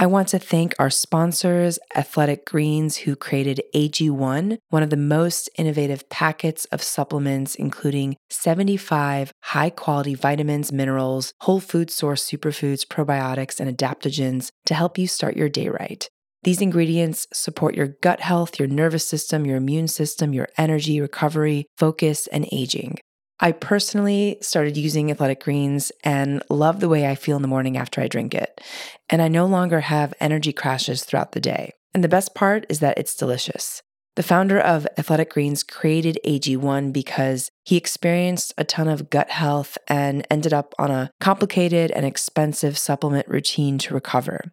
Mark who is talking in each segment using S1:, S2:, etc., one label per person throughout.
S1: I want to thank our sponsors, Athletic Greens, who created AG1, one of the most innovative packets of supplements, including 75 high quality vitamins, minerals, whole food source superfoods, probiotics, and adaptogens to help you start your day right. These ingredients support your gut health, your nervous system, your immune system, your energy, recovery, focus, and aging. I personally started using Athletic Greens and love the way I feel in the morning after I drink it. And I no longer have energy crashes throughout the day. And the best part is that it's delicious. The founder of Athletic Greens created AG1 because he experienced a ton of gut health and ended up on a complicated and expensive supplement routine to recover.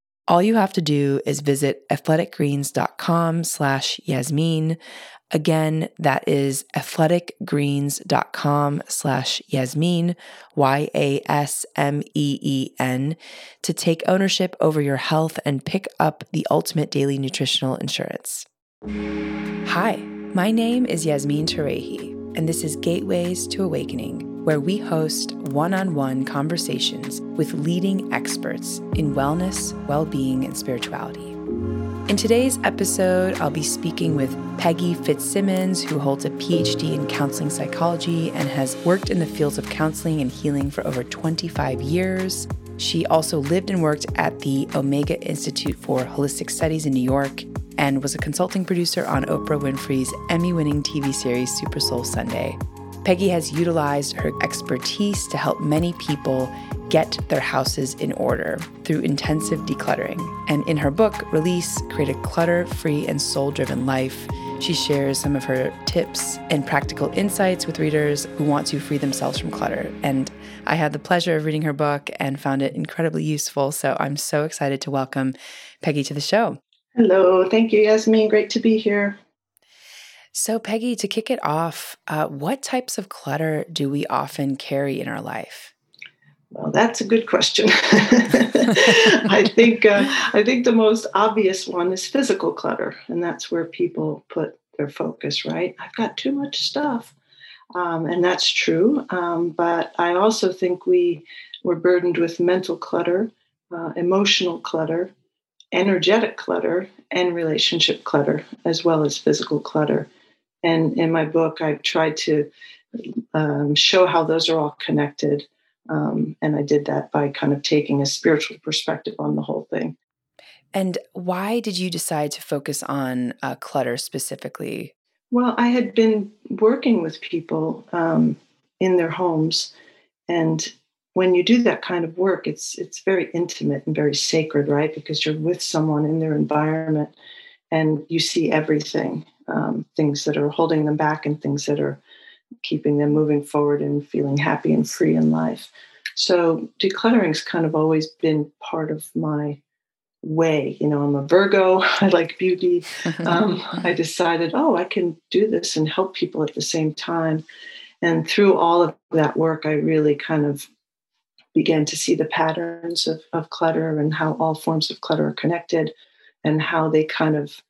S1: All you have to do is visit athleticgreens.com slash Yasmeen. Again, that is athleticgreens.com slash Yasmeen, Y A S M E E N, to take ownership over your health and pick up the ultimate daily nutritional insurance. Hi, my name is Yasmin Turayhi, and this is Gateways to Awakening where we host one on one conversations with leading experts in wellness, well being, and spirituality. In today's episode, I'll be speaking with Peggy Fitzsimmons, who holds a PhD in counseling psychology and has worked in the fields of counseling and healing for over 25 years. She also lived and worked at the Omega Institute for Holistic Studies in New York and was a consulting producer on Oprah Winfrey's Emmy winning TV series Super Soul Sunday. Peggy has utilized her expertise to help many people get their houses in order through intensive decluttering. And in her book, Release Create a Clutter Free and Soul Driven Life, she shares some of her tips and practical insights with readers who want to free themselves from clutter. And I had the pleasure of reading her book and found it incredibly useful. So I'm so excited to welcome Peggy to the show.
S2: Hello. Thank you, Yasmin. Great to be here.
S1: So, Peggy, to kick it off, uh, what types of clutter do we often carry in our life?
S2: Well, that's a good question. I think uh, I think the most obvious one is physical clutter, and that's where people put their focus. Right? I've got too much stuff, um, and that's true. Um, but I also think we we're burdened with mental clutter, uh, emotional clutter, energetic clutter, and relationship clutter, as well as physical clutter. And in my book, I've tried to um, show how those are all connected. Um, and I did that by kind of taking a spiritual perspective on the whole thing.
S1: And why did you decide to focus on uh, clutter specifically?
S2: Well, I had been working with people um, in their homes, and when you do that kind of work, it's it's very intimate and very sacred, right? Because you're with someone in their environment, and you see everything um, things that are holding them back and things that are keeping them moving forward and feeling happy and free in life. So decluttering's kind of always been part of my way. You know, I'm a Virgo. I like beauty. Um, I decided, oh, I can do this and help people at the same time. And through all of that work, I really kind of began to see the patterns of, of clutter and how all forms of clutter are connected and how they kind of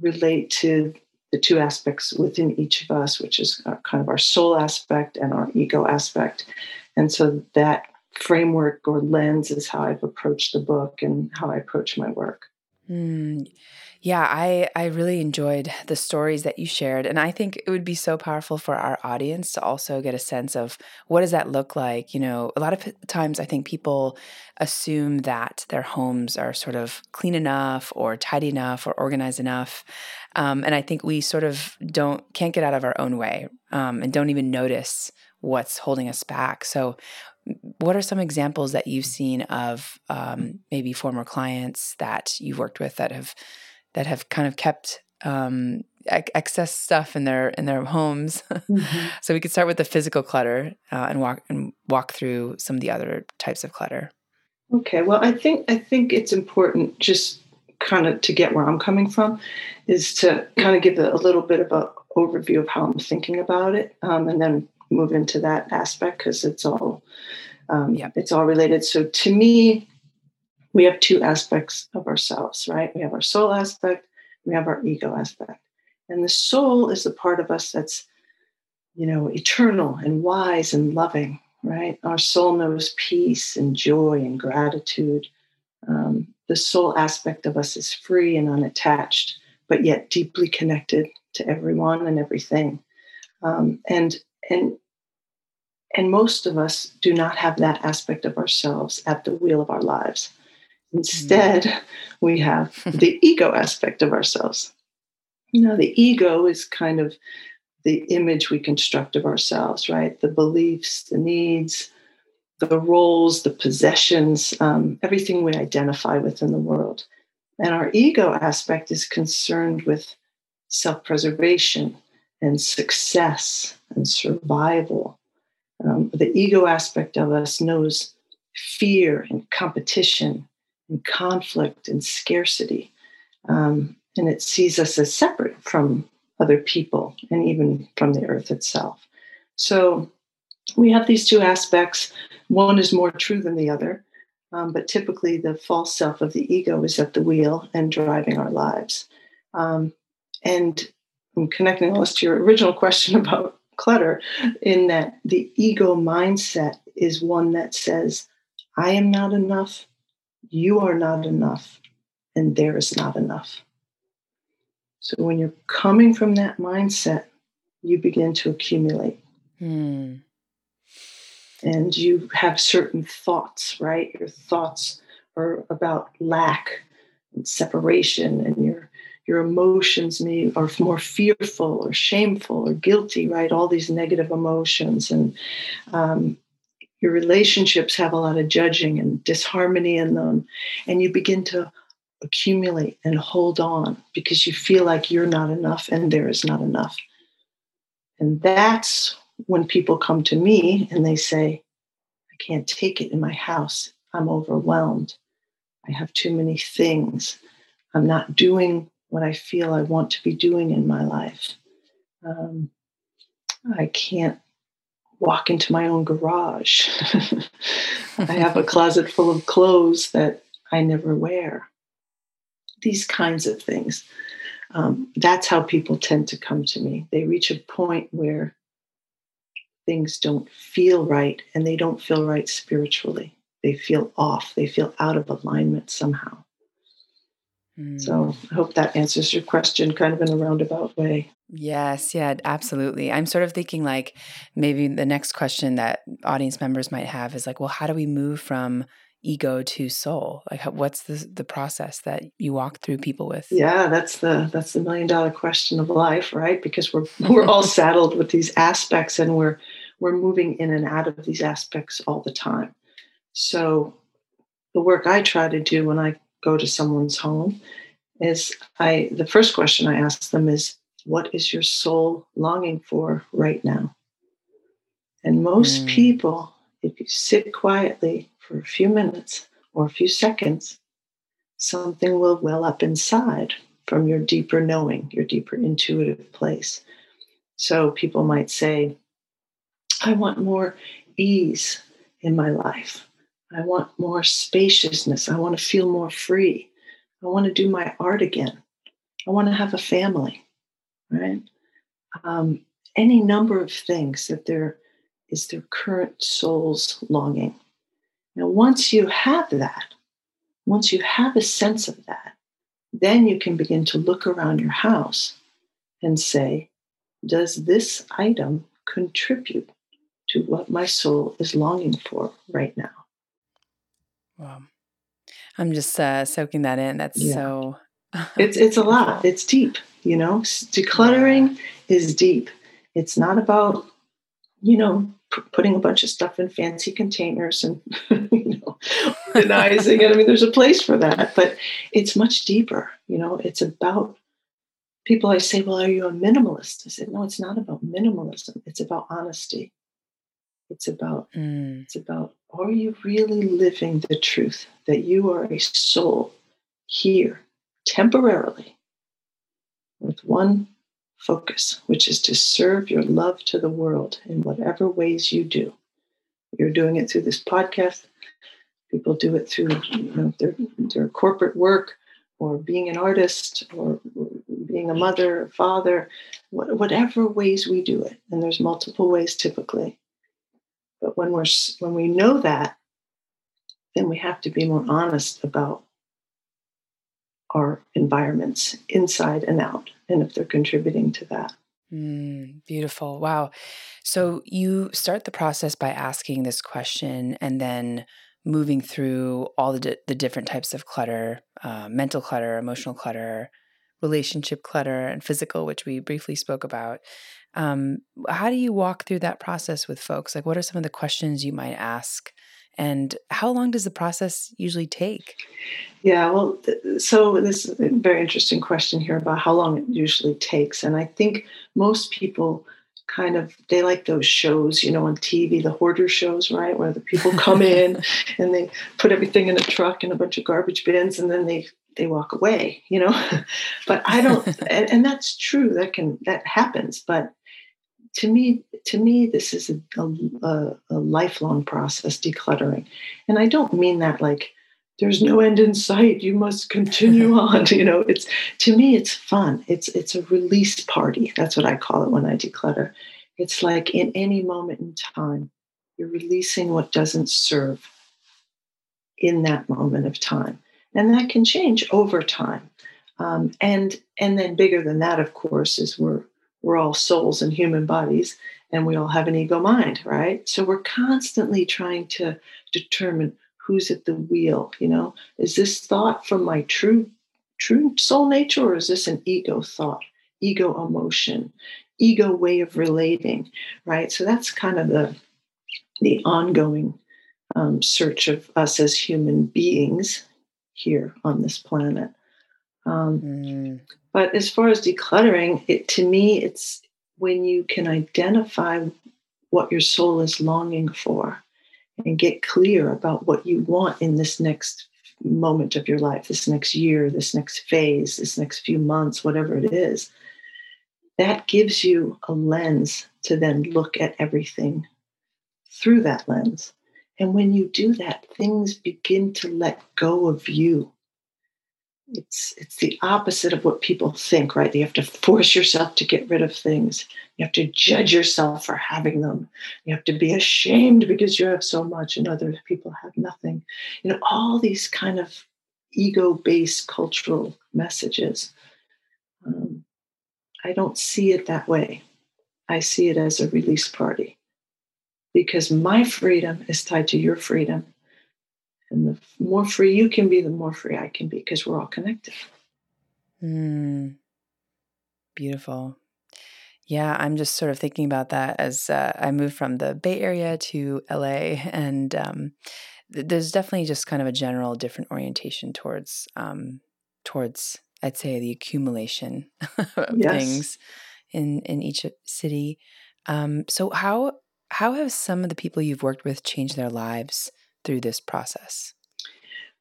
S2: relate to the two aspects within each of us, which is kind of our soul aspect and our ego aspect. And so that framework or lens is how I've approached the book and how I approach my work.
S1: Mm, yeah, I I really enjoyed the stories that you shared and I think it would be so powerful for our audience to also get a sense of what does that look like, you know, a lot of times I think people assume that their homes are sort of clean enough or tidy enough or organized enough. Um, and I think we sort of don't can't get out of our own way um, and don't even notice what's holding us back. So what are some examples that you've seen of um, maybe former clients that you've worked with that have that have kind of kept um, excess stuff in their in their homes. Mm-hmm. so we could start with the physical clutter uh, and walk and walk through some of the other types of clutter.
S2: Okay. Well, I think I think it's important just kind of to get where I'm coming from is to kind of give a, a little bit of an overview of how I'm thinking about it, um, and then move into that aspect because it's all um, yep. it's all related. So to me, we have two aspects of ourselves, right? We have our soul aspect, we have our ego aspect, and the soul is the part of us that's you know eternal and wise and loving, right? Our soul knows peace and joy and gratitude. Um, the soul aspect of us is free and unattached, but yet deeply connected to everyone and everything. Um, and and and most of us do not have that aspect of ourselves at the wheel of our lives. Instead, mm. we have the ego aspect of ourselves. You know, the ego is kind of the image we construct of ourselves, right? The beliefs, the needs, the roles, the possessions, um, everything we identify with in the world. And our ego aspect is concerned with self preservation and success and survival. Um, the ego aspect of us knows fear and competition and conflict and scarcity. Um, and it sees us as separate from other people and even from the earth itself. So we have these two aspects. One is more true than the other, um, but typically the false self of the ego is at the wheel and driving our lives. Um, and I'm connecting all this to your original question about clutter, in that the ego mindset is one that says, I am not enough, you are not enough, and there is not enough. So when you're coming from that mindset, you begin to accumulate. Hmm and you have certain thoughts, right? Your thoughts are about lack and separation, and your your emotions may are more fearful or shameful or guilty, right? All these negative emotions, and um, your relationships have a lot of judging and disharmony in them, and you begin to accumulate and hold on because you feel like you're not enough and there is not enough. And that's when people come to me and they say, I can't take it in my house, I'm overwhelmed. I have too many things. I'm not doing what I feel I want to be doing in my life. Um, I can't walk into my own garage. I have a closet full of clothes that I never wear. These kinds of things. Um, that's how people tend to come to me. They reach a point where things don't feel right and they don't feel right spiritually. They feel off, they feel out of alignment somehow. Mm. So I hope that answers your question kind of in a roundabout way.
S1: Yes, yeah, absolutely. I'm sort of thinking like maybe the next question that audience members might have is like, well, how do we move from ego to soul? Like, what's the the process that you walk through people with?
S2: Yeah, that's the that's the million dollar question of life, right? Because we're we're all saddled with these aspects, and we're we're moving in and out of these aspects all the time. So, the work I try to do when I go to someone's home is I the first question I ask them is, "What is your soul longing for right now?" And most mm. people, if you sit quietly for a few minutes or a few seconds, something will well up inside from your deeper knowing, your deeper intuitive place. So people might say, I want more ease in my life. I want more spaciousness. I want to feel more free. I want to do my art again. I want to have a family, right? Um, any number of things that there is their current soul's longing. Now, once you have that, once you have a sense of that, then you can begin to look around your house and say, does this item contribute to what my soul is longing for right now?
S1: Wow. I'm just uh, soaking that in. That's yeah. so.
S2: it's it's a lot. It's deep. You know, decluttering is deep. It's not about you know p- putting a bunch of stuff in fancy containers and you know organizing it. I mean, there's a place for that, but it's much deeper. You know, it's about people. I say, well, are you a minimalist? I said, no, it's not about minimalism. It's about honesty. It's about mm. it's about are you really living the truth that you are a soul here temporarily with one focus, which is to serve your love to the world in whatever ways you do. You're doing it through this podcast. People do it through you know, their, their corporate work or being an artist or being a mother father, whatever ways we do it. And there's multiple ways typically. But when we're when we know that, then we have to be more honest about our environments inside and out and if they're contributing to that.
S1: Mm, beautiful. Wow. So you start the process by asking this question and then moving through all the, the different types of clutter uh, mental clutter, emotional clutter, relationship clutter, and physical, which we briefly spoke about. Um, how do you walk through that process with folks? Like, what are some of the questions you might ask? And how long does the process usually take?
S2: Yeah, well, so this is a very interesting question here about how long it usually takes. And I think most people kind of they like those shows you know on tv the hoarder shows right where the people come in and they put everything in a truck and a bunch of garbage bins and then they they walk away you know but i don't and, and, that's true that can that happens but to me to me this is a, a, a lifelong process decluttering. And i don't mean that like there's no end in sight you must continue on you know it's to me it's fun. It's it's a release party. That's what i call it when i declutter. It's like in any moment in time you're releasing what doesn't serve in that moment of time. And that can change over time. Um, and and then bigger than that of course is we're we're all souls and human bodies and we all have an ego mind right? So we're constantly trying to determine who's at the wheel you know? Is this thought from my true true soul nature or is this an ego thought ego emotion ego way of relating right? So that's kind of the the ongoing um, search of us as human beings here on this planet. Um, mm. But as far as decluttering it to me it's when you can identify what your soul is longing for and get clear about what you want in this next moment of your life, this next year, this next phase, this next few months, whatever it is, that gives you a lens to then look at everything through that lens. And when you do that, things begin to let go of you it's it's the opposite of what people think right? You have to force yourself to get rid of things. You have to judge yourself for having them. You have to be ashamed because you have so much and other people have nothing. You know all these kind of ego based cultural messages um, i don't see it that way. I see it as a release party because my freedom is tied to your freedom more free you can be, the more free I can be because we're all connected.
S1: Mm, beautiful. Yeah, I'm just sort of thinking about that as uh, I moved from the Bay Area to LA, and um, th- there's definitely just kind of a general different orientation towards um, towards I'd say the accumulation of yes. things in in each city. Um, so how how have some of the people you've worked with changed their lives through this process?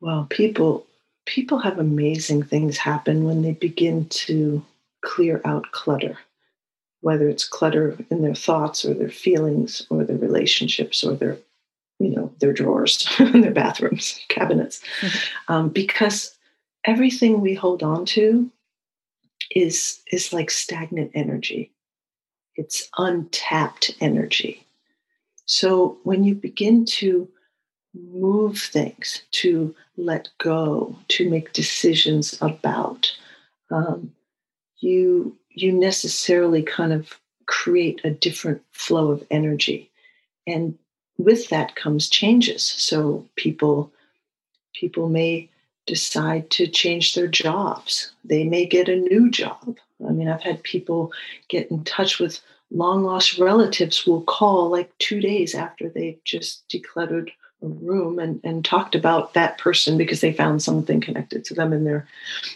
S2: Well, people people have amazing things happen when they begin to clear out clutter, whether it's clutter in their thoughts or their feelings or their relationships or their you know their drawers their bathrooms cabinets. Mm-hmm. um, because everything we hold on to is is like stagnant energy. It's untapped energy. So when you begin to move things, to let go, to make decisions about. Um, you you necessarily kind of create a different flow of energy, and with that comes changes. So people people may decide to change their jobs. They may get a new job. I mean, I've had people get in touch with long lost relatives will call like two days after they've just decluttered room and, and talked about that person because they found something connected to them and they're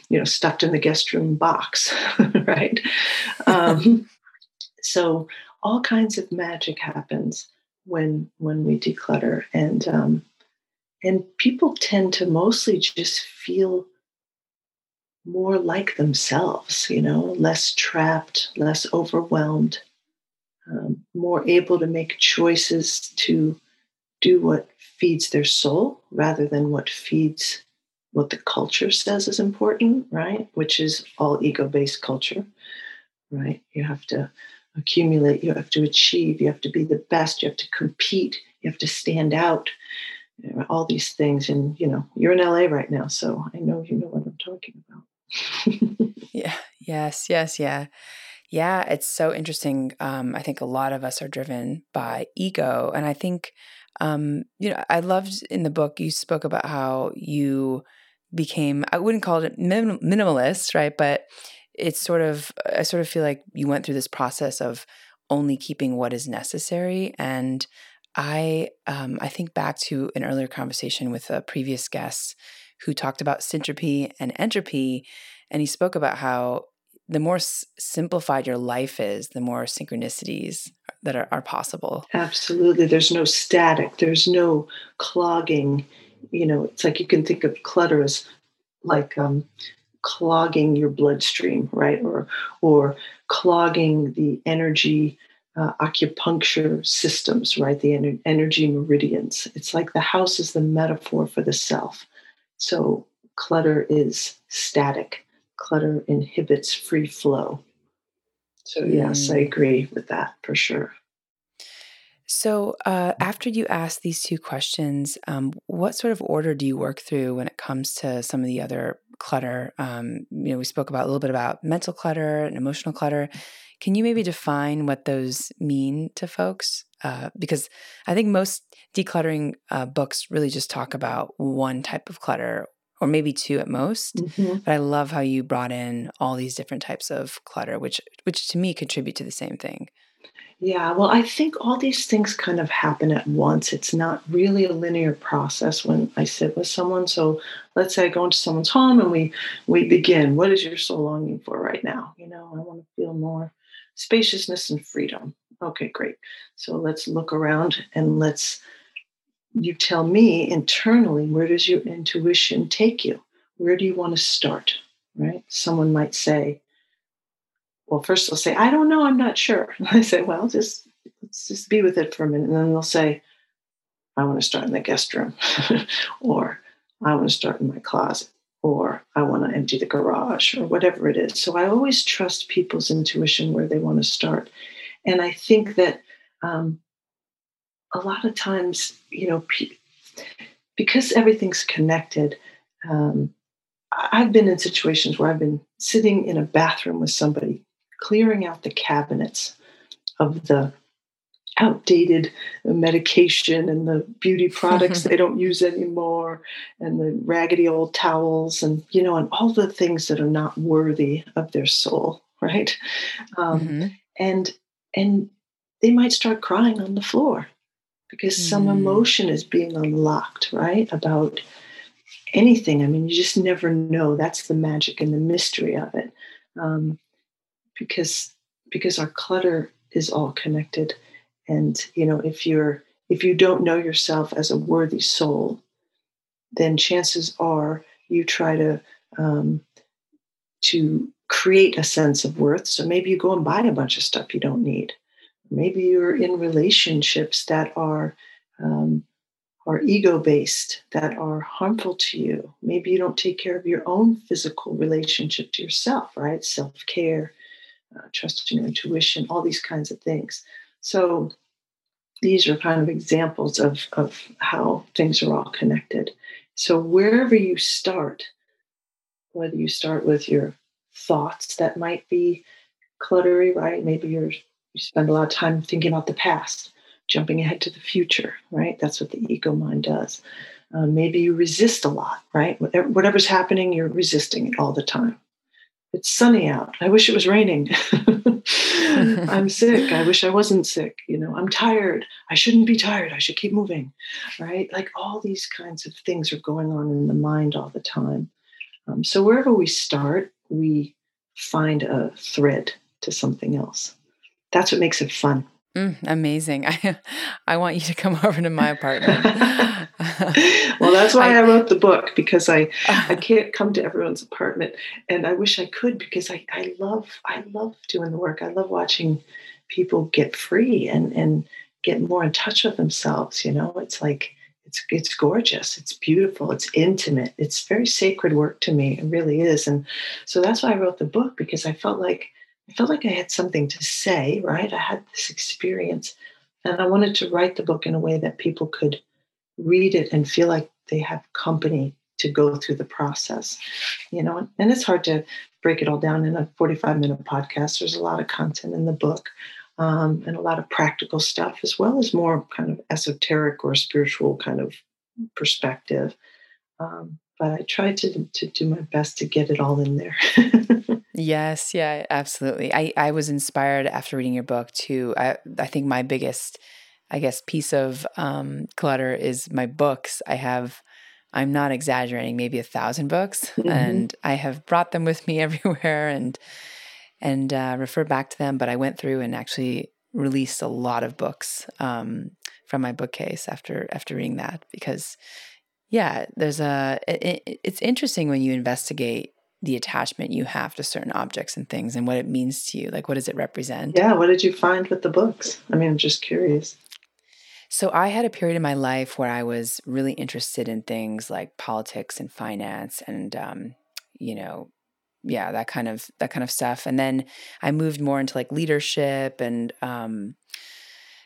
S2: you know stuffed in the guest room box right? Um, so all kinds of magic happens when when we declutter and um, and people tend to mostly just feel more like themselves, you know, less trapped, less overwhelmed, um, more able to make choices to do what feeds their soul rather than what feeds what the culture says is important, right? Which is all ego based culture, right? You have to accumulate, you have to achieve, you have to be the best, you have to compete, you have to stand out, all these things. And, you know, you're in LA right now, so I know you know what I'm talking about.
S1: yeah, yes, yes, yeah. Yeah, it's so interesting. Um, I think a lot of us are driven by ego. And I think, um, you know, I loved in the book, you spoke about how you became, I wouldn't call it minim- minimalist, right? But it's sort of, I sort of feel like you went through this process of only keeping what is necessary. And I, um, I think back to an earlier conversation with a previous guest who talked about syntropy and entropy. And he spoke about how the more s- simplified your life is, the more synchronicities that are, are possible.
S2: Absolutely. There's no static, there's no clogging. You know, it's like you can think of clutter as like um, clogging your bloodstream, right? Or, or clogging the energy uh, acupuncture systems, right? The ener- energy meridians. It's like the house is the metaphor for the self. So clutter is static clutter inhibits free flow. So, yes, I mm. agree with that for sure.
S1: So, uh, after you ask these two questions, um, what sort of order do you work through when it comes to some of the other clutter? Um, you know, we spoke about a little bit about mental clutter and emotional clutter. Can you maybe define what those mean to folks? Uh, because I think most decluttering uh, books really just talk about one type of clutter or maybe two at most. Mm-hmm. But I love how you brought in all these different types of clutter, which which to me contribute to the same thing.
S2: Yeah, well, I think all these things kind of happen at once. It's not really a linear process when I sit with someone. So let's say I go into someone's home and we we begin. What is your soul longing for right now? You know, I want to feel more spaciousness and freedom. Okay, great. So let's look around and let's you tell me internally where does your intuition take you? Where do you want to start right? Someone might say well first they'll say i don't know i'm not sure. And i say well just let's just be with it for a minute. And then they'll say i want to start in the guest room or i want to start in my closet or i want to empty the garage or whatever it is. So i always trust people's intuition where they want to start. And i think that um, a lot of times, you know, because everything's connected, um, I've been in situations where I've been sitting in a bathroom with somebody, clearing out the cabinets of the outdated medication and the beauty products they don't use anymore and the raggedy old towels and you know and all the things that are not worthy of their soul right um, mm-hmm. and and they might start crying on the floor because mm. some emotion is being unlocked, right? About anything. I mean, you just never know. That's the magic and the mystery of it. Um, because because our clutter is all connected. And you know, if you're if you don't know yourself as a worthy soul, then chances are you try to um, to create a sense of worth. So maybe you go and buy a bunch of stuff you don't need. Maybe you're in relationships that are um, are ego based, that are harmful to you. Maybe you don't take care of your own physical relationship to yourself, right? Self care, uh, trusting your intuition, all these kinds of things. So these are kind of examples of, of how things are all connected. So wherever you start, whether you start with your thoughts that might be cluttery, right? Maybe you're spend a lot of time thinking about the past, jumping ahead to the future, right? That's what the ego mind does. Uh, maybe you resist a lot, right? Whatever's happening, you're resisting it all the time. It's sunny out. I wish it was raining. I'm sick. I wish I wasn't sick. You know, I'm tired. I shouldn't be tired. I should keep moving, right? Like all these kinds of things are going on in the mind all the time. Um, so wherever we start, we find a thread to something else that's what makes it fun.
S1: Mm, amazing. I I want you to come over to my apartment.
S2: well, that's why I, I, wrote the book because I I can't come to everyone's apartment, and I wish I could because I I love I love doing the work. I love watching people get free and and get more in touch with themselves. You know, it's like it's it's gorgeous. It's beautiful. It's intimate. It's very sacred work to me. It really is, and so that's why I wrote the book because I felt like I felt like I had something to say. Right, I had this experience, and I wanted to write the book in a way that people could read it and feel like they have company to go through the process. You know, and it's hard to break it all down in a 45 minute podcast. There's a lot of content in the book um, and a lot of practical stuff, as well as more kind of esoteric or spiritual kind of perspective. Um, but I tried to, to do my best to get it all in there.
S1: yes, yeah, absolutely. I, I was inspired after reading your book too. I, I think my biggest, I guess, piece of um, clutter is my books. I have I'm not exaggerating, maybe a thousand books, mm-hmm. and I have brought them with me everywhere. And and uh, refer back to them. But I went through and actually released a lot of books um, from my bookcase after after reading that because yeah, there's a it, it's interesting when you investigate the attachment you have to certain objects and things and what it means to you. Like, what does it represent?
S2: Yeah, what did you find with the books? I mean, I'm just curious.
S1: So, I had a period in my life where I was really interested in things like politics and finance and, um, you know, yeah, that kind of that kind of stuff. And then I moved more into like leadership and um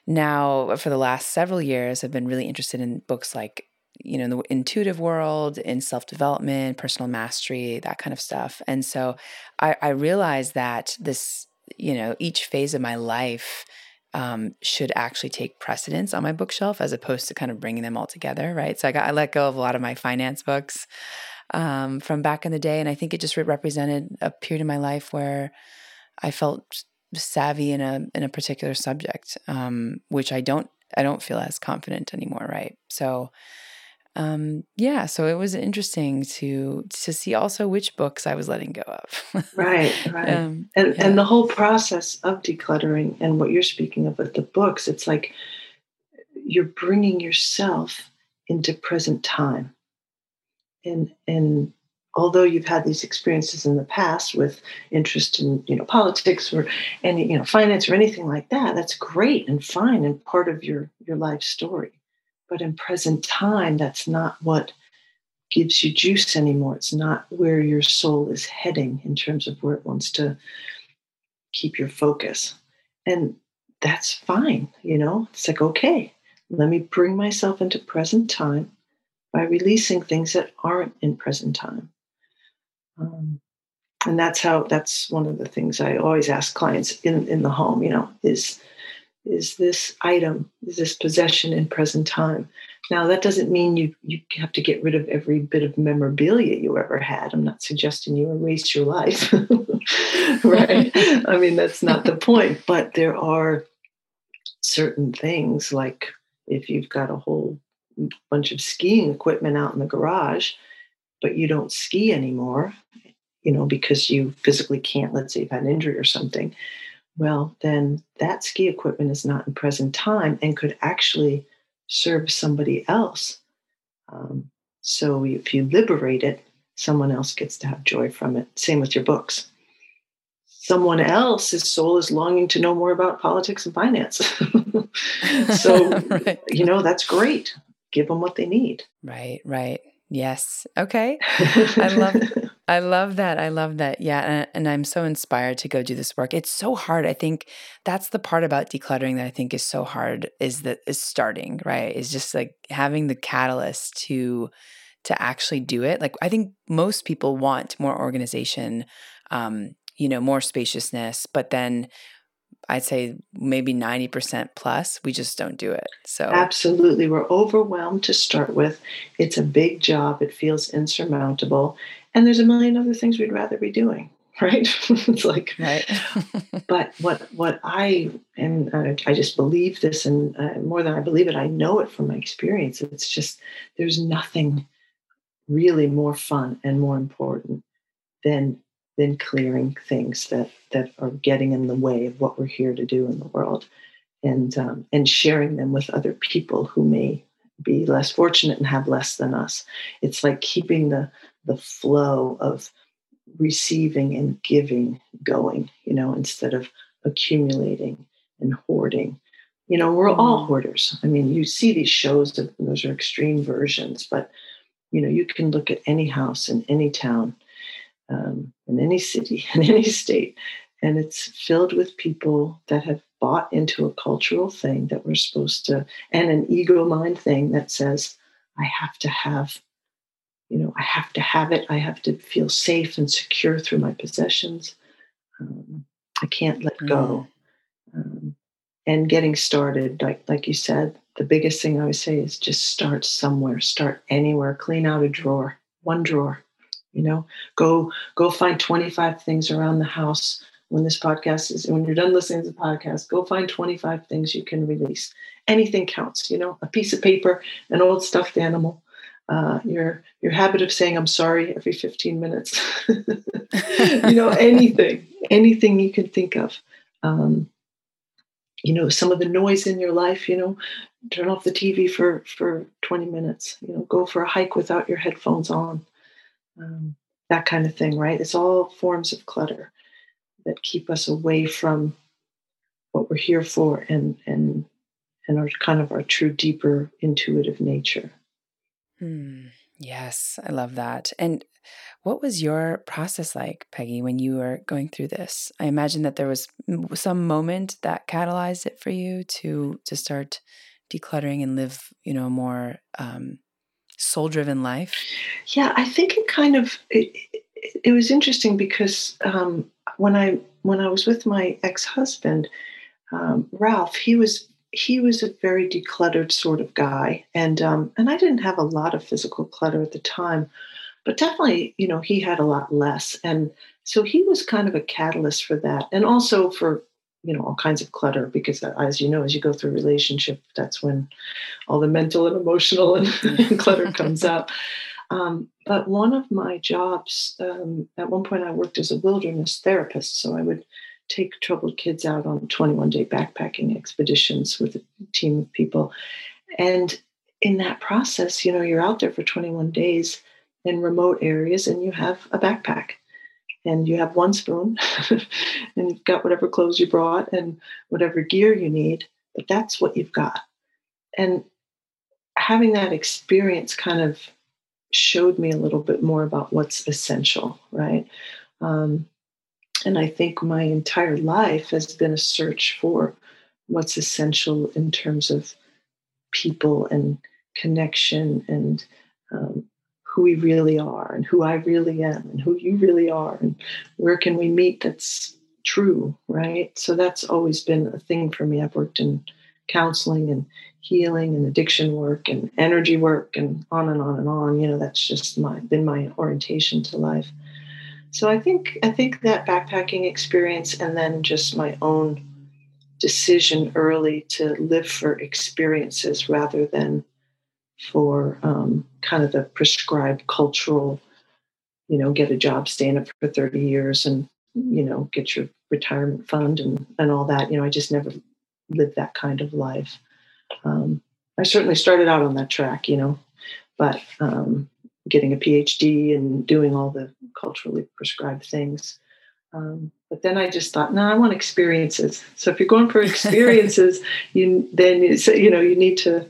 S1: now for the last several years I've been really interested in books like you know, in the intuitive world, in self development, personal mastery, that kind of stuff. And so I, I realized that this, you know, each phase of my life um, should actually take precedence on my bookshelf as opposed to kind of bringing them all together, right? So I got I let go of a lot of my finance books um, from back in the day. And I think it just represented a period in my life where I felt savvy in a in a particular subject, um, which I don't I don't feel as confident anymore, right? So um, yeah, so it was interesting to to see also which books I was letting go of.
S2: right, right. Um, and yeah. and the whole process of decluttering and what you're speaking of with the books, it's like you're bringing yourself into present time and and although you've had these experiences in the past with interest in you know politics or any you know finance or anything like that that's great and fine and part of your your life story but in present time that's not what gives you juice anymore. It's not where your soul is heading in terms of where it wants to keep your focus. And that's fine you know? It's like okay let me bring myself into present time by releasing things that aren't in present time. Um, and that's how that's one of the things I always ask clients in, in the home, you know, is is this item, is this possession in present time? Now that doesn't mean you you have to get rid of every bit of memorabilia you ever had. I'm not suggesting you erase your life. right? I mean that's not the point, but there are certain things like if you've got a whole bunch of skiing equipment out in the garage, but you don't ski anymore, you know, because you physically can't, let's say you've had an injury or something, well, then that ski equipment is not in present time and could actually serve somebody else. Um, so if you liberate it, someone else gets to have joy from it. Same with your books. Someone else's soul is longing to know more about politics and finance. so, right. you know, that's great give them what they need.
S1: Right, right. Yes. Okay. I love I love that. I love that. Yeah, and, and, I'm so inspired to go do this work. It's so hard. I think that's the part about decluttering that I think is so hard is that is starting, right? Is just like having the catalyst to to actually do it. Like I think most people want more organization, um, you know, more spaciousness, but then I'd say maybe 90% plus, we just don't do it. So,
S2: absolutely. We're overwhelmed to start with. It's a big job, it feels insurmountable. And there's a million other things we'd rather be doing. Right? it's like, right. but what what I and I just believe this, and uh, more than I believe it, I know it from my experience. It's just there's nothing really more fun and more important than than clearing things that that are getting in the way of what we're here to do in the world and um, and sharing them with other people who may be less fortunate and have less than us. It's like keeping the the flow of receiving and giving going, you know, instead of accumulating and hoarding. You know, we're all mm. hoarders. I mean, you see these shows, those are extreme versions, but you know, you can look at any house in any town, um, in any city, in any state, and it's filled with people that have bought into a cultural thing that we're supposed to, and an ego mind thing that says, I have to have, you know, I have to have it. I have to feel safe and secure through my possessions. Um, I can't let go. Mm. Um, and getting started, like like you said, the biggest thing I would say is just start somewhere, start anywhere, clean out a drawer, one drawer. You know, go go find 25 things around the house when this podcast is when you're done listening to the podcast, go find 25 things you can release. Anything counts, you know, a piece of paper, an old stuffed animal, uh, your your habit of saying I'm sorry every 15 minutes. you know, anything, anything you can think of. Um, you know, some of the noise in your life, you know, turn off the TV for for 20 minutes, you know, go for a hike without your headphones on. Um, that kind of thing, right? It's all forms of clutter that keep us away from what we're here for and and and our kind of our true deeper intuitive nature.
S1: Hmm. Yes, I love that. And what was your process like, Peggy, when you were going through this? I imagine that there was some moment that catalyzed it for you to to start decluttering and live, you know, more um, soul-driven life.
S2: Yeah, I think it kind of it, it, it was interesting because um, when I when I was with my ex husband, um, Ralph, he was he was a very decluttered sort of guy, and um, and I didn't have a lot of physical clutter at the time, but definitely, you know, he had a lot less, and so he was kind of a catalyst for that, and also for you know all kinds of clutter because uh, as you know as you go through relationship that's when all the mental and emotional and, and clutter comes out um, but one of my jobs, um, at one point, I worked as a wilderness therapist. So I would take troubled kids out on 21 day backpacking expeditions with a team of people. And in that process, you know, you're out there for 21 days in remote areas and you have a backpack and you have one spoon and you've got whatever clothes you brought and whatever gear you need, but that's what you've got. And having that experience kind of showed me a little bit more about what's essential, right? Um, and I think my entire life has been a search for what's essential in terms of people and connection and um, who we really are and who I really am and who you really are and where can we meet that's true, right? So that's always been a thing for me. I've worked in counseling and healing and addiction work and energy work and on and on and on you know that's just my been my orientation to life so i think i think that backpacking experience and then just my own decision early to live for experiences rather than for um, kind of the prescribed cultural you know get a job stay in it for 30 years and you know get your retirement fund and and all that you know i just never lived that kind of life um, I certainly started out on that track, you know, but um, getting a PhD and doing all the culturally prescribed things. Um, but then I just thought, no, I want experiences. So if you're going for experiences, you then you, you know you need to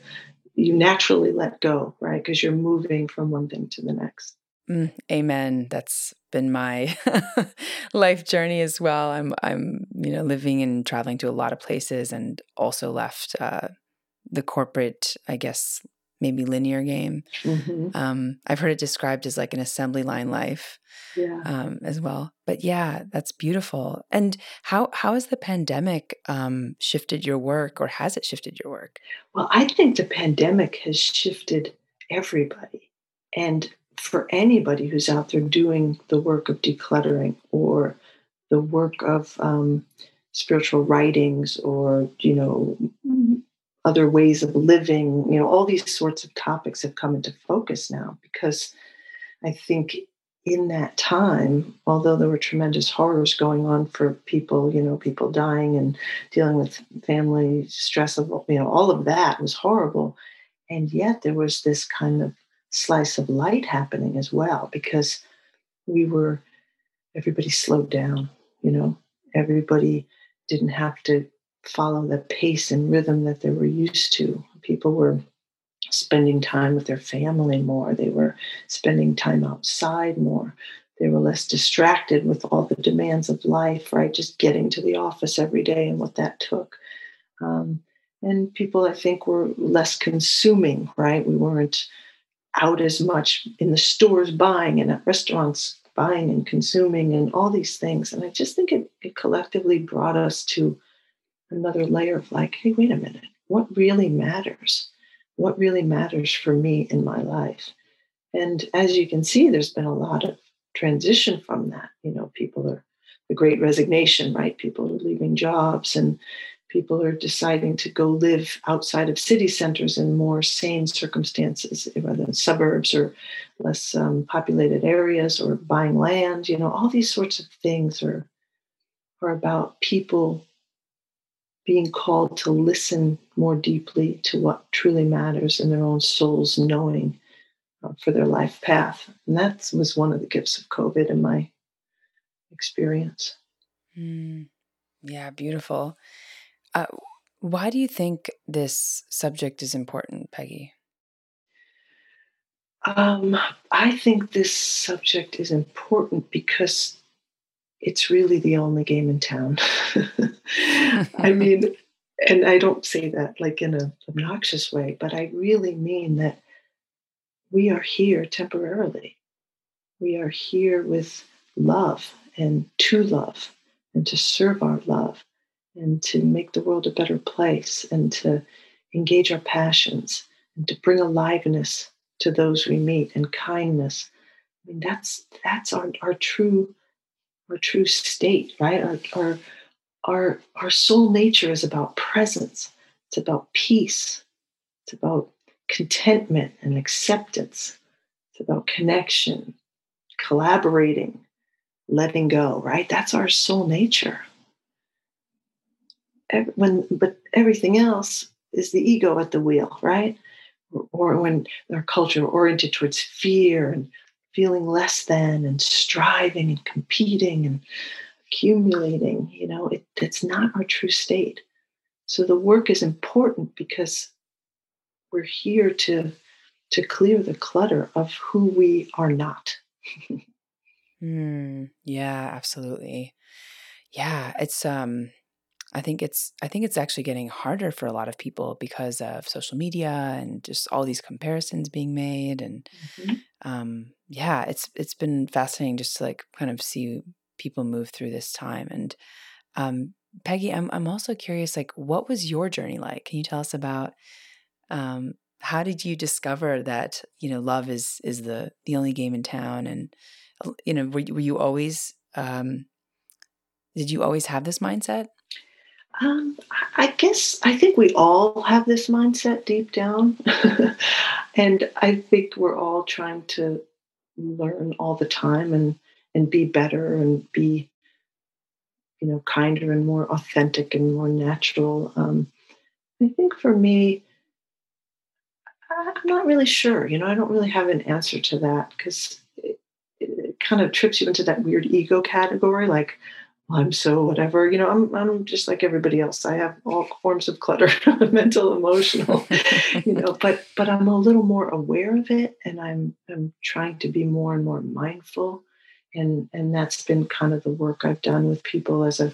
S2: you naturally let go, right? Because you're moving from one thing to the next.
S1: Mm, amen. That's been my life journey as well. I'm I'm you know living and traveling to a lot of places, and also left uh, the corporate, I guess, maybe linear game. Mm-hmm. Um, I've heard it described as like an assembly line life yeah. um, as well. But yeah, that's beautiful. And how how has the pandemic um, shifted your work, or has it shifted your work?
S2: Well, I think the pandemic has shifted everybody, and for anybody who's out there doing the work of decluttering or the work of um, spiritual writings or you know other ways of living, you know, all these sorts of topics have come into focus now because I think in that time, although there were tremendous horrors going on for people, you know, people dying and dealing with family stress of, you know, all of that was horrible. and yet there was this kind of slice of light happening as well because we were everybody slowed down you know everybody didn't have to follow the pace and rhythm that they were used to. People were spending time with their family more. They were spending time outside more. They were less distracted with all the demands of life right? Just getting to the office every day and what that took. Um, and people i think were less consuming right? We weren't out as much in the stores buying and at restaurants buying and consuming and all these things. And I just think it, it collectively brought us to another layer of like, hey, wait a minute, what really matters? What really matters for me in my life? And as you can see, there's been a lot of transition from that. You know, people are the great resignation, right? People are leaving jobs and people are deciding to go live outside of city centers in more sane circumstances, whether in suburbs or less um, populated areas or buying land. You know, all these sorts of things are, are about people being called to listen more deeply to what truly matters in their own souls, knowing uh, for their life path. And that was one of the gifts of COVID in my experience.
S1: Mm, yeah, beautiful. Uh, why do you think this subject is important, Peggy?
S2: Um, I think this subject is important because it's really the only game in town. I mean, and I don't say that like in an obnoxious way, but I really mean that we are here temporarily. We are here with love and to love and to serve our love and to make the world a better place and to engage our passions and to bring aliveness to those we meet and kindness. I mean, that's that's our, our true our true state, right? Our, our our our soul nature is about presence. It's about peace. It's about contentment and acceptance. It's about connection, collaborating, letting go, right? That's our soul nature when but everything else is the ego at the wheel, right? Or, when our culture oriented towards fear and feeling less than and striving and competing and accumulating, you know, it, it's not our true state. So the work is important because we're here to to clear the clutter of who we are not.
S1: mm, yeah, absolutely. Yeah, it's um I think it's I think it's actually getting harder for a lot of people because of social media and just all these comparisons being made and mm-hmm. um, yeah, it's it's been fascinating just to like kind of see people move through this time and um, Peggy, I'm I'm also curious like what was your journey like? Can you tell us about um, how did you discover that you know love is is the the only game in town and you know were, were you always um, did you always have this mindset?
S2: Um, I guess I think we all have this mindset deep down. and I think we're all trying to learn all the time and, and be better and be, you know, kinder and more authentic and more natural. Um, I think for me, I'm not really sure. You know, I don't really have an answer to that because it, it kind of trips you into that weird ego category. Like, I'm so whatever. You know, I'm I'm just like everybody else. I have all forms of clutter, mental, emotional, you know, but but I'm a little more aware of it and I'm I'm trying to be more and more mindful. And and that's been kind of the work I've done with people as a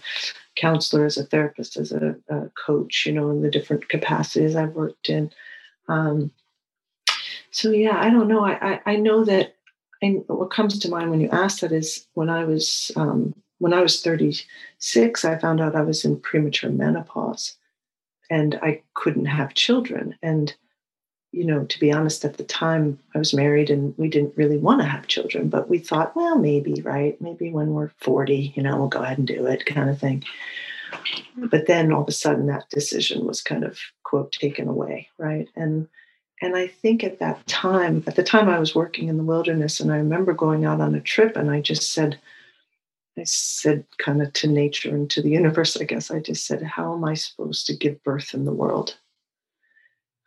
S2: counselor, as a therapist, as a, a coach, you know, in the different capacities I've worked in. Um, so yeah, I don't know. I, I, I know that and what comes to mind when you ask that is when I was um, when I was 36, I found out I was in premature menopause and I couldn't have children. And, you know, to be honest, at the time I was married and we didn't really want to have children, but we thought, well, maybe, right? Maybe when we're 40, you know, we'll go ahead and do it kind of thing. But then all of a sudden that decision was kind of, quote, taken away, right? And and I think at that time, at the time I was working in the wilderness, and I remember going out on a trip and I just said, I said, kind of to nature and to the universe, I guess, I just said, How am I supposed to give birth in the world?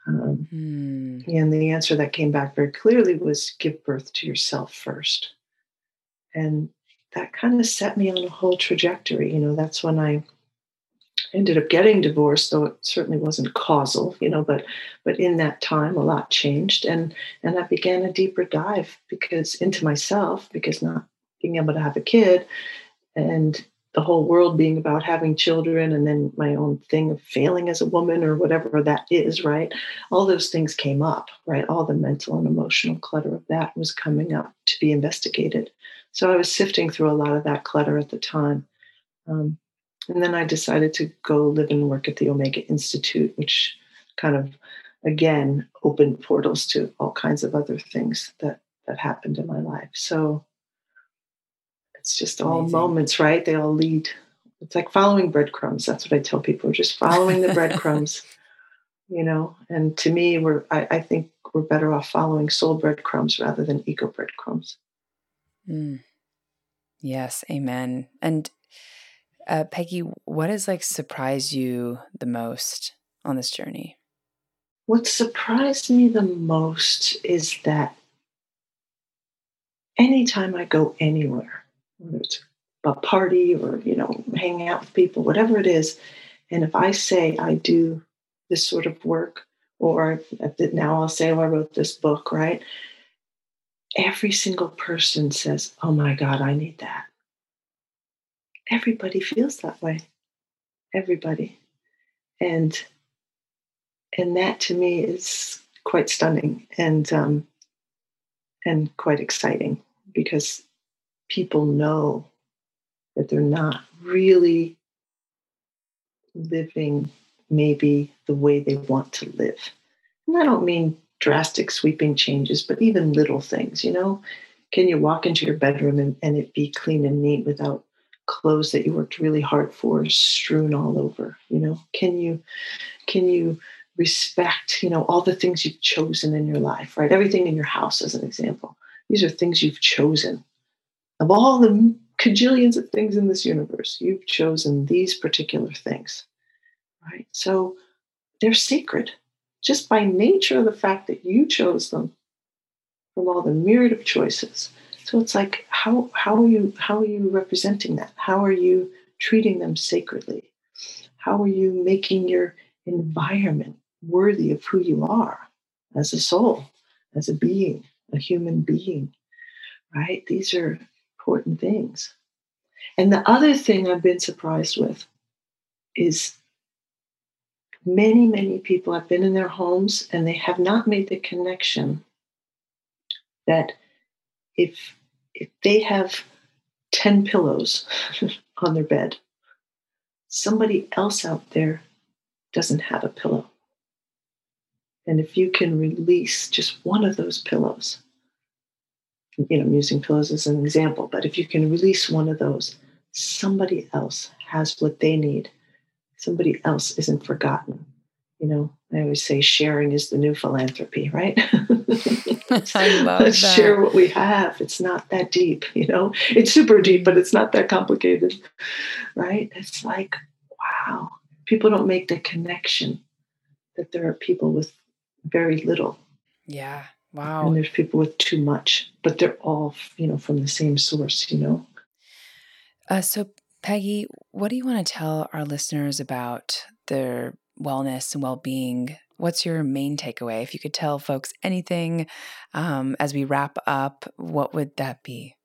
S2: Um, mm. And the answer that came back very clearly was give birth to yourself first. And that kind of set me on a whole trajectory. You know, that's when I ended up getting divorced, though it certainly wasn't causal, you know, but but in that time a lot changed and and I began a deeper dive because into myself, because not being able to have a kid and the whole world being about having children and then my own thing of failing as a woman or whatever that is, right? All those things came up, right? All the mental and emotional clutter of that was coming up to be investigated. So I was sifting through a lot of that clutter at the time. Um, and then I decided to go live and work at the Omega Institute, which kind of again opened portals to all kinds of other things that that happened in my life. So it's just all Amazing. moments, right? They all lead. It's like following breadcrumbs. That's what I tell people. We're just following the breadcrumbs, you know. And to me, we're I, I, think we're better off following soul breadcrumbs rather than ego breadcrumbs.
S1: Mm. Yes, amen. And uh, Peggy, what has like surprised you the most on this journey?
S2: What surprised me the most is that anytime I go anywhere, whether it's a party or you know hanging out with people, whatever it is, and if I say I do this sort of work, or now I'll say, "Oh, I wrote this book," right? Every single person says, "Oh my God, I need that." everybody feels that way everybody and and that to me is quite stunning and um, and quite exciting because people know that they're not really living maybe the way they want to live. And i don't mean drastic sweeping changes but even little things you know? Can you walk into your bedroom and, and it be clean and neat without clothes that you worked really hard for strewn all over you know? Can you can you respect you know all the things you've chosen in your life right? Everything in your house as an example. These are things you've chosen of all the cajillions of things in this universe you've chosen these particular things right so they're sacred just by nature of the fact that you chose them from all the myriad of choices so it's like how how are you how are you representing that? How are you treating them sacredly? How are you making your environment worthy of who you are as a soul, as a being, a human being? Right? These are important things. And the other thing I've been surprised with is many, many people have been in their homes and they have not made the connection that if if they have 10 pillows on their bed, somebody else out there doesn't have a pillow. And if you can release just one of those pillows, you know, I'm using pillows as an example, but if you can release one of those, somebody else has what they need. Somebody else isn't forgotten. You know, I always say sharing is the new philanthropy, right?
S1: I love
S2: Let's
S1: that.
S2: share what we have. It's not that deep, you know. It's super deep, but it's not that complicated, right? It's like, wow. People don't make the connection that there are people with very little.
S1: Yeah. Wow.
S2: And there's people with too much, but they're all, you know, from the same source, you know.
S1: Uh, so, Peggy, what do you want to tell our listeners about their wellness and well being what's your main takeaway? If you could tell folks anything um, as we wrap up, what would that be?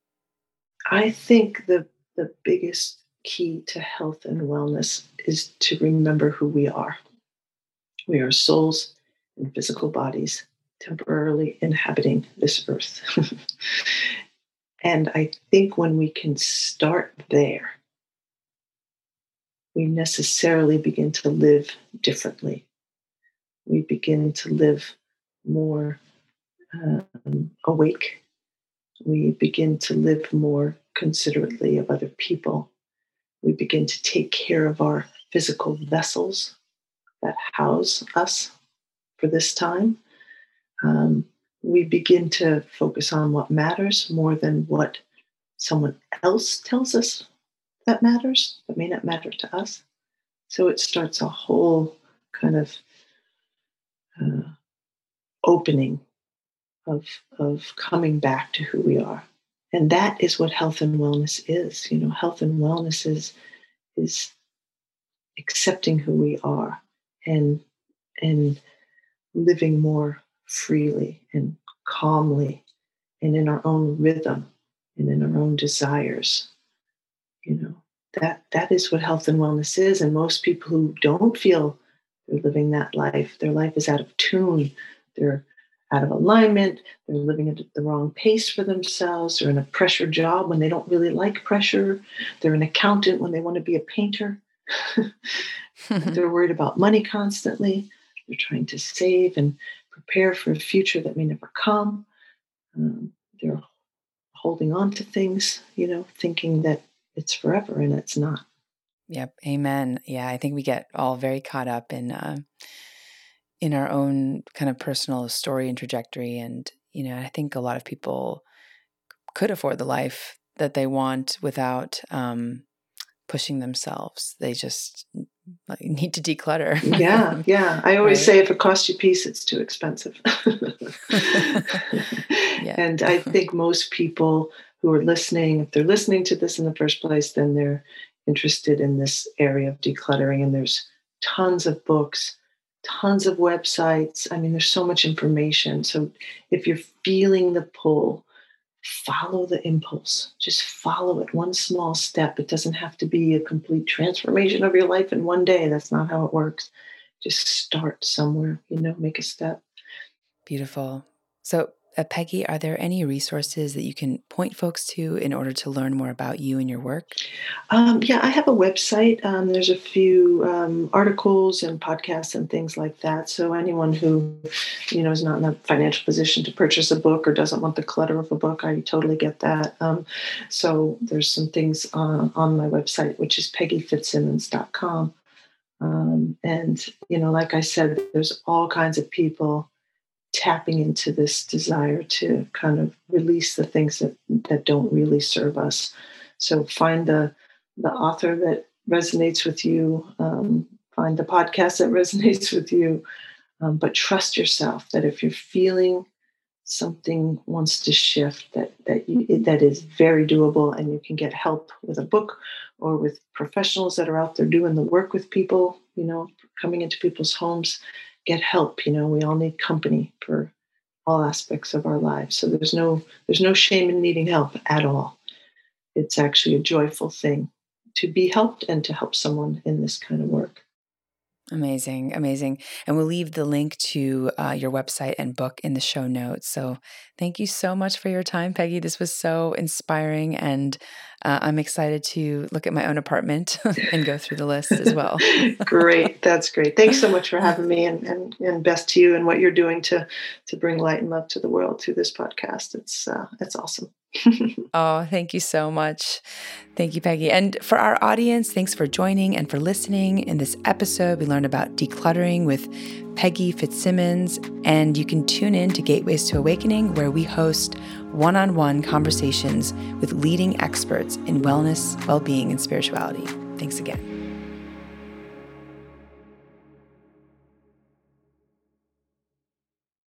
S2: I think the the biggest key to health and wellness is to remember who we are. We are souls and physical bodies temporarily inhabiting this earth. and I think when we can start there, we necessarily begin to live differently we begin to live more um, awake. We begin to live more considerately of other people. We begin to take care of our physical vessels that house us for this time. Um, we begin to focus on what matters more than what someone else tells us that matters, that may not matter to us. So it starts a whole kind of uh, opening of of coming back to who we are and that is what health and wellness is you know health and wellness is is accepting who we are and and living more freely and calmly and in our own rhythm and in our own desires you know. That that is what health and wellness is and most people who don't feel they're living that life their life is out of tune they're out of alignment they're living at the wrong pace for themselves they're in a pressure job when they don't really like pressure they're an accountant when they want to be a painter they're worried about money constantly they're trying to save and prepare for a future that may never come. Um, they're holding on to things you know thinking that it's forever and it's not.
S1: Yep amen. Yeah i think we get all very caught up in uh, in our own kind of personal story and trajectory. And you know i think a lot of people could afford the life that they want without um, pushing themselves. They just like, need to declutter
S2: yeah yeah i always right? say if it costs you peace it's too expensive yeah. and i think most people who are listening, if they're listening to this in the first place, then they're interested in this area of decluttering. And there's tons of books, tons of websites. I mean, there's so much information. So if you're feeling the pull, follow the impulse. Just follow it one small step. It doesn't have to be a complete transformation of your life in one day. That's not how it works. Just start somewhere, you know, make a step.
S1: Beautiful. So uh, Peggy, are there any resources that you can point folks to in order to learn more about you and your work?
S2: Um, yeah, I have a website. Um, there's a few um, articles and podcasts and things like that. So anyone who, you know, is not in a financial position to purchase a book or doesn't want the clutter of a book, I totally get that. Um, so there's some things uh, on my website, which is peggyfitzsimmons.com. Um, and you know, like I said, there's all kinds of people tapping into this desire to kind of release the things that that don't really serve us. So find the the author that resonates with you, um, find the podcast that resonates with you, um, but trust yourself that if you're feeling something wants to shift, that that you, that is very doable, and you can get help with a book or with professionals that are out there doing the work with people. You know, coming into people's homes get help you know we all need company for all aspects of our lives. So there's no there's no shame in needing help at all. It's actually a joyful thing to be helped and to help someone in this kind of work
S1: Amazing, amazing. And we'll leave the link to uh, your website and book in the show notes. So thank you so much for your time, Peggy. This was so inspiring. And uh, I'm excited to look at my own apartment and go through the list as well.
S2: great. That's great. Thanks so much for having me and, and, and best to you and what you're doing to, to bring light and love to the world through this podcast. It's, uh, it's awesome.
S1: oh, thank you so much. Thank you, Peggy. And for our audience, thanks for joining and for listening. In this episode, we learned about decluttering with Peggy Fitzsimmons, and you can tune in to Gateways to Awakening, where we host one on one conversations with leading experts in wellness, well being, and spirituality. Thanks again.